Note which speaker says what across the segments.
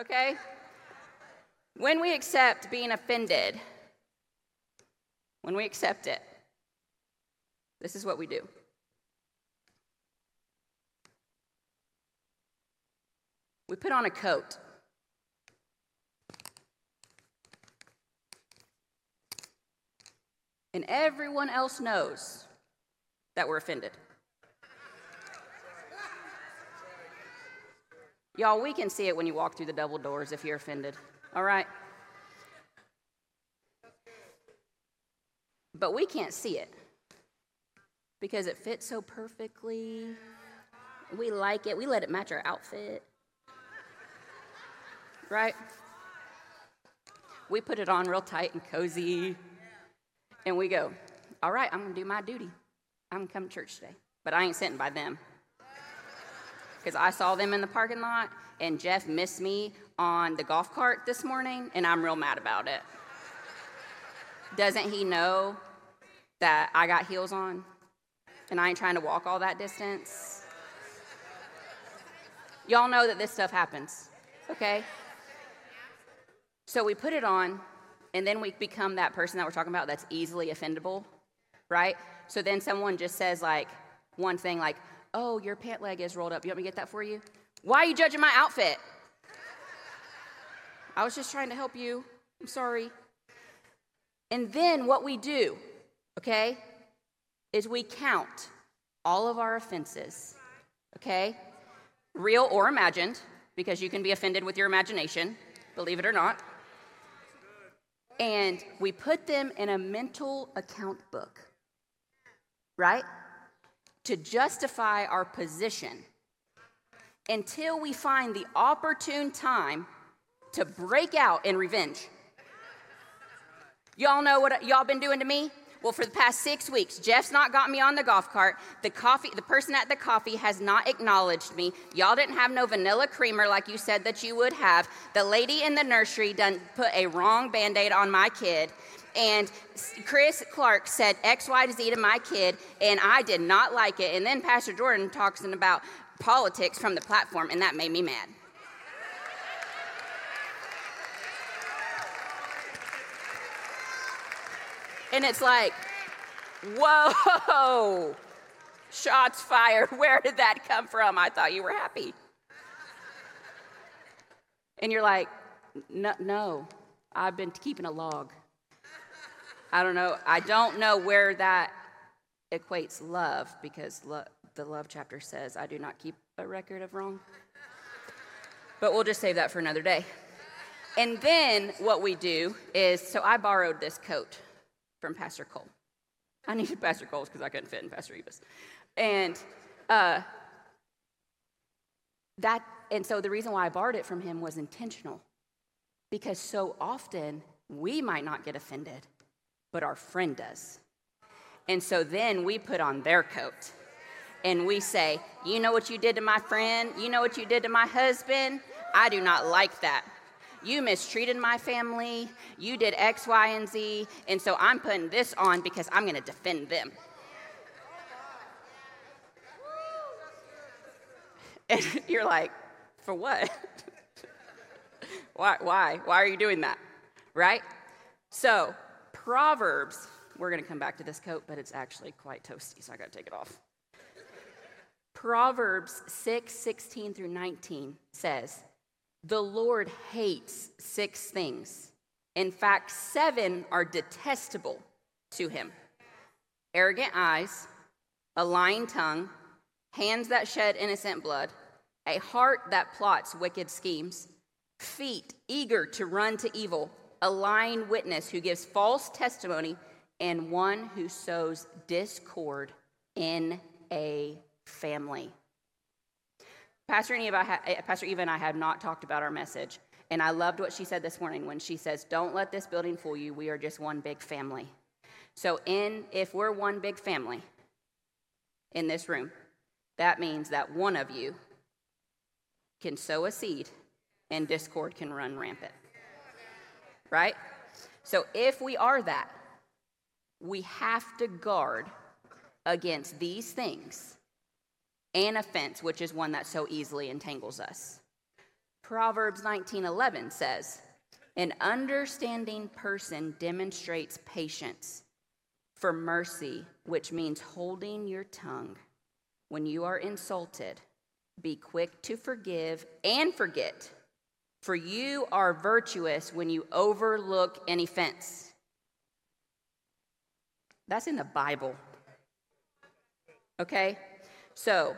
Speaker 1: okay? When we accept being offended, when we accept it, this is what we do. We put on a coat. And everyone else knows that we're offended. Y'all, we can see it when you walk through the double doors if you're offended, all right? But we can't see it because it fits so perfectly. We like it, we let it match our outfit, right? We put it on real tight and cozy, and we go, All right, I'm gonna do my duty. I'm come to church today. But I ain't sitting by them because I saw them in the parking lot, and Jeff missed me on the golf cart this morning, and I'm real mad about it. Doesn't he know that I got heels on and I ain't trying to walk all that distance? Y'all know that this stuff happens, okay? So we put it on, and then we become that person that we're talking about that's easily offendable, right? So then someone just says, like, one thing, like, Oh, your pant leg is rolled up. You want me to get that for you? Why are you judging my outfit? I was just trying to help you. I'm sorry. And then what we do, okay, is we count all of our offenses, okay? Real or imagined, because you can be offended with your imagination, believe it or not. And we put them in a mental account book, right? To justify our position until we find the opportune time to break out in revenge. Y'all know what y'all been doing to me? Well, for the past six weeks, Jeff's not got me on the golf cart. The coffee, the person at the coffee has not acknowledged me. Y'all didn't have no vanilla creamer like you said that you would have. The lady in the nursery done put a wrong band-aid on my kid and Chris Clark said X, Y, to Z to my kid, and I did not like it. And then Pastor Jordan talks about politics from the platform, and that made me mad. And it's like, whoa, shots fired. Where did that come from? I thought you were happy. And you're like, no, I've been keeping a log. I don't know. I don't know where that equates love because lo- the love chapter says, I do not keep a record of wrong. But we'll just save that for another day. And then what we do is so I borrowed this coat from Pastor Cole. I needed Pastor Cole's because I couldn't fit in Pastor Eva's. And uh, that, and so the reason why I borrowed it from him was intentional. Because so often we might not get offended but our friend does. And so then we put on their coat and we say, You know what you did to my friend? You know what you did to my husband? I do not like that. You mistreated my family. You did X, Y, and Z. And so I'm putting this on because I'm going to defend them. And you're like, For what? why, why? Why are you doing that? Right? So Proverbs, we're going to come back to this coat, but it's actually quite toasty, so I got to take it off. Proverbs 6 16 through 19 says, The Lord hates six things. In fact, seven are detestable to him arrogant eyes, a lying tongue, hands that shed innocent blood, a heart that plots wicked schemes, feet eager to run to evil a lying witness who gives false testimony, and one who sows discord in a family. Pastor Eva, eh, Pastor Eva and I have not talked about our message, and I loved what she said this morning when she says, "Don't let this building fool you. We are just one big family." So, in if we're one big family in this room, that means that one of you can sow a seed, and discord can run rampant right? So if we are that, we have to guard against these things and offense, which is one that so easily entangles us. Proverbs 19:11 says, "An understanding person demonstrates patience for mercy, which means holding your tongue. When you are insulted, be quick to forgive and forget, for you are virtuous when you overlook an offense." That's in the Bible. Okay? So,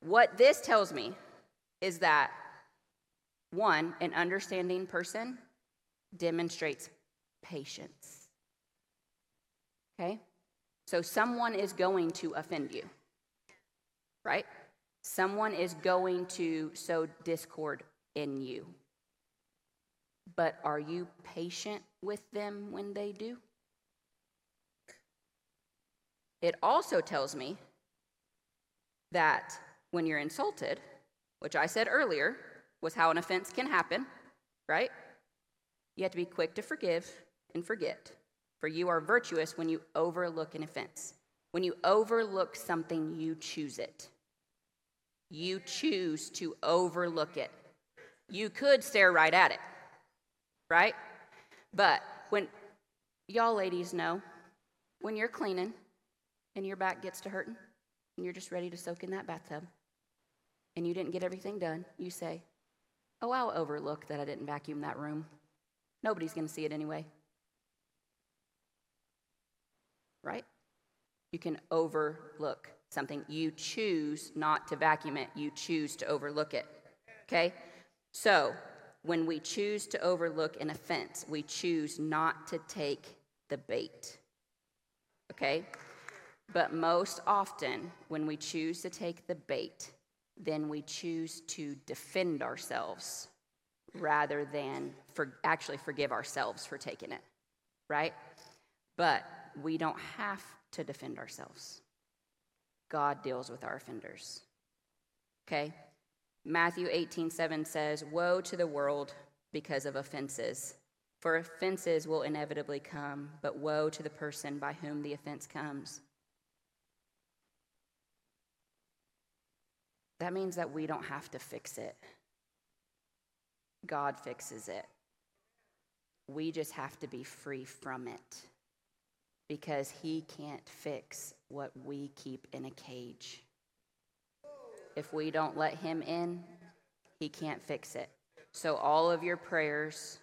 Speaker 1: what this tells me is that one, an understanding person demonstrates patience. Okay? So someone is going to offend you, right? Someone is going to sow discord in you. But are you patient with them when they do? It also tells me that when you're insulted, which I said earlier, was how an offense can happen, right? You have to be quick to forgive and forget, for you are virtuous when you overlook an offense. When you overlook something, you choose it. You choose to overlook it. You could stare right at it, right? But when y'all ladies know, when you're cleaning and your back gets to hurting and you're just ready to soak in that bathtub and you didn't get everything done, you say, Oh, I'll overlook that I didn't vacuum that room. Nobody's going to see it anyway. Right? You can overlook something. You choose not to vacuum it, you choose to overlook it. Okay? So, when we choose to overlook an offense, we choose not to take the bait. Okay? But most often, when we choose to take the bait, then we choose to defend ourselves rather than for actually forgive ourselves for taking it, right? But we don't have to defend ourselves. God deals with our offenders. Okay? Matthew 18, 7 says, Woe to the world because of offenses, for offenses will inevitably come, but woe to the person by whom the offense comes. That means that we don't have to fix it. God fixes it. We just have to be free from it because He can't fix what we keep in a cage. If we don't let Him in, He can't fix it. So, all of your prayers,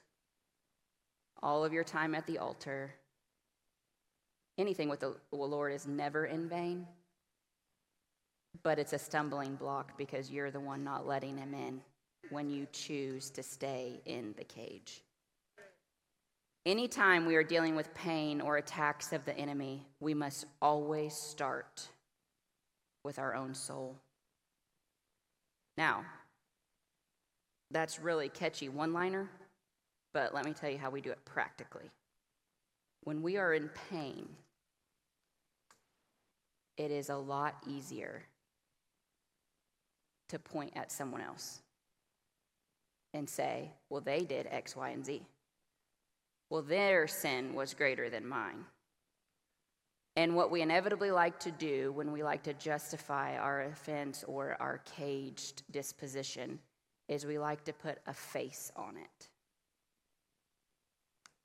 Speaker 1: all of your time at the altar, anything with the Lord is never in vain but it's a stumbling block because you're the one not letting him in when you choose to stay in the cage. Anytime we are dealing with pain or attacks of the enemy, we must always start with our own soul. Now, that's really catchy one liner, but let me tell you how we do it practically. When we are in pain, it is a lot easier to point at someone else and say, well, they did X, Y, and Z. Well, their sin was greater than mine. And what we inevitably like to do when we like to justify our offense or our caged disposition is we like to put a face on it.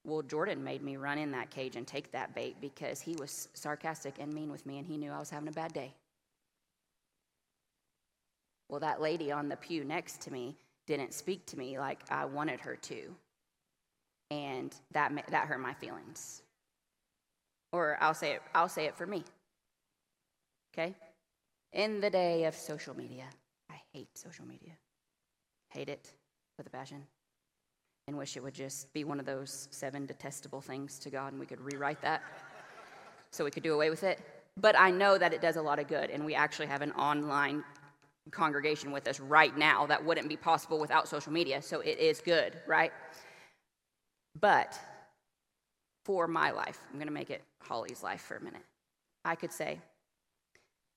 Speaker 1: Well, Jordan made me run in that cage and take that bait because he was sarcastic and mean with me and he knew I was having a bad day. Well, that lady on the pew next to me didn't speak to me like I wanted her to. And that, that hurt my feelings. Or I'll say it, I'll say it for me. Okay? In the day of social media, I hate social media. Hate it with a passion. And wish it would just be one of those seven detestable things to God and we could rewrite that so we could do away with it. But I know that it does a lot of good, and we actually have an online congregation with us right now. That wouldn't be possible without social media, so it is good, right? But for my life, I'm going to make it Holly's life for a minute. I could say,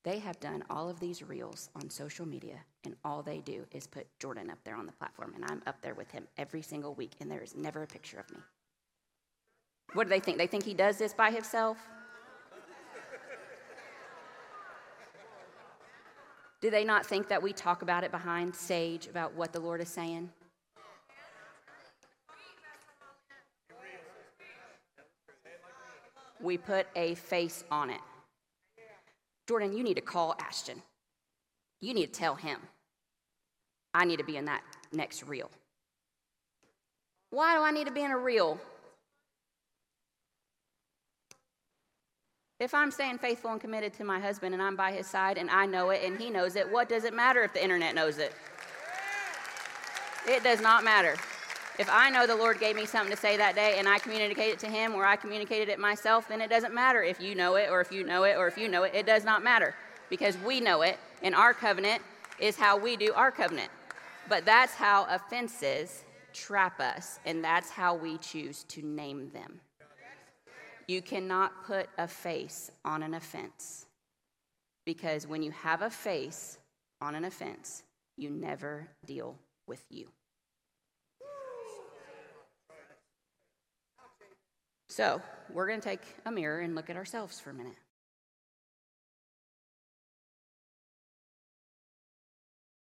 Speaker 1: they have done all of these reels on social media, and all they do is put Jordan up there on the platform, and I'm up there with him every single week, and there is never a picture of me. What do they think? They think he does this by himself? Do they not think that we talk about it behind stage about what the Lord is saying? We put a face on it. Jordan, you need to call Ashton. You need to tell him. I need to be in that next reel. Why do I need to be in a reel? If I'm staying faithful and committed to my husband and I'm by his side and I know it and he knows it, what does it matter if the internet knows it? It does not matter. If I know the Lord gave me something to say that day and I communicate it to him or I communicated it myself, then it doesn't matter if you know it or if you know it or if you know it. It does not matter because we know it and our covenant is how we do our covenant. But that's how offenses trap us and that's how we choose to name them. You cannot put a face on an offense because when you have a face on an offense, you never deal with you. So, we're going to take a mirror and look at ourselves for a minute.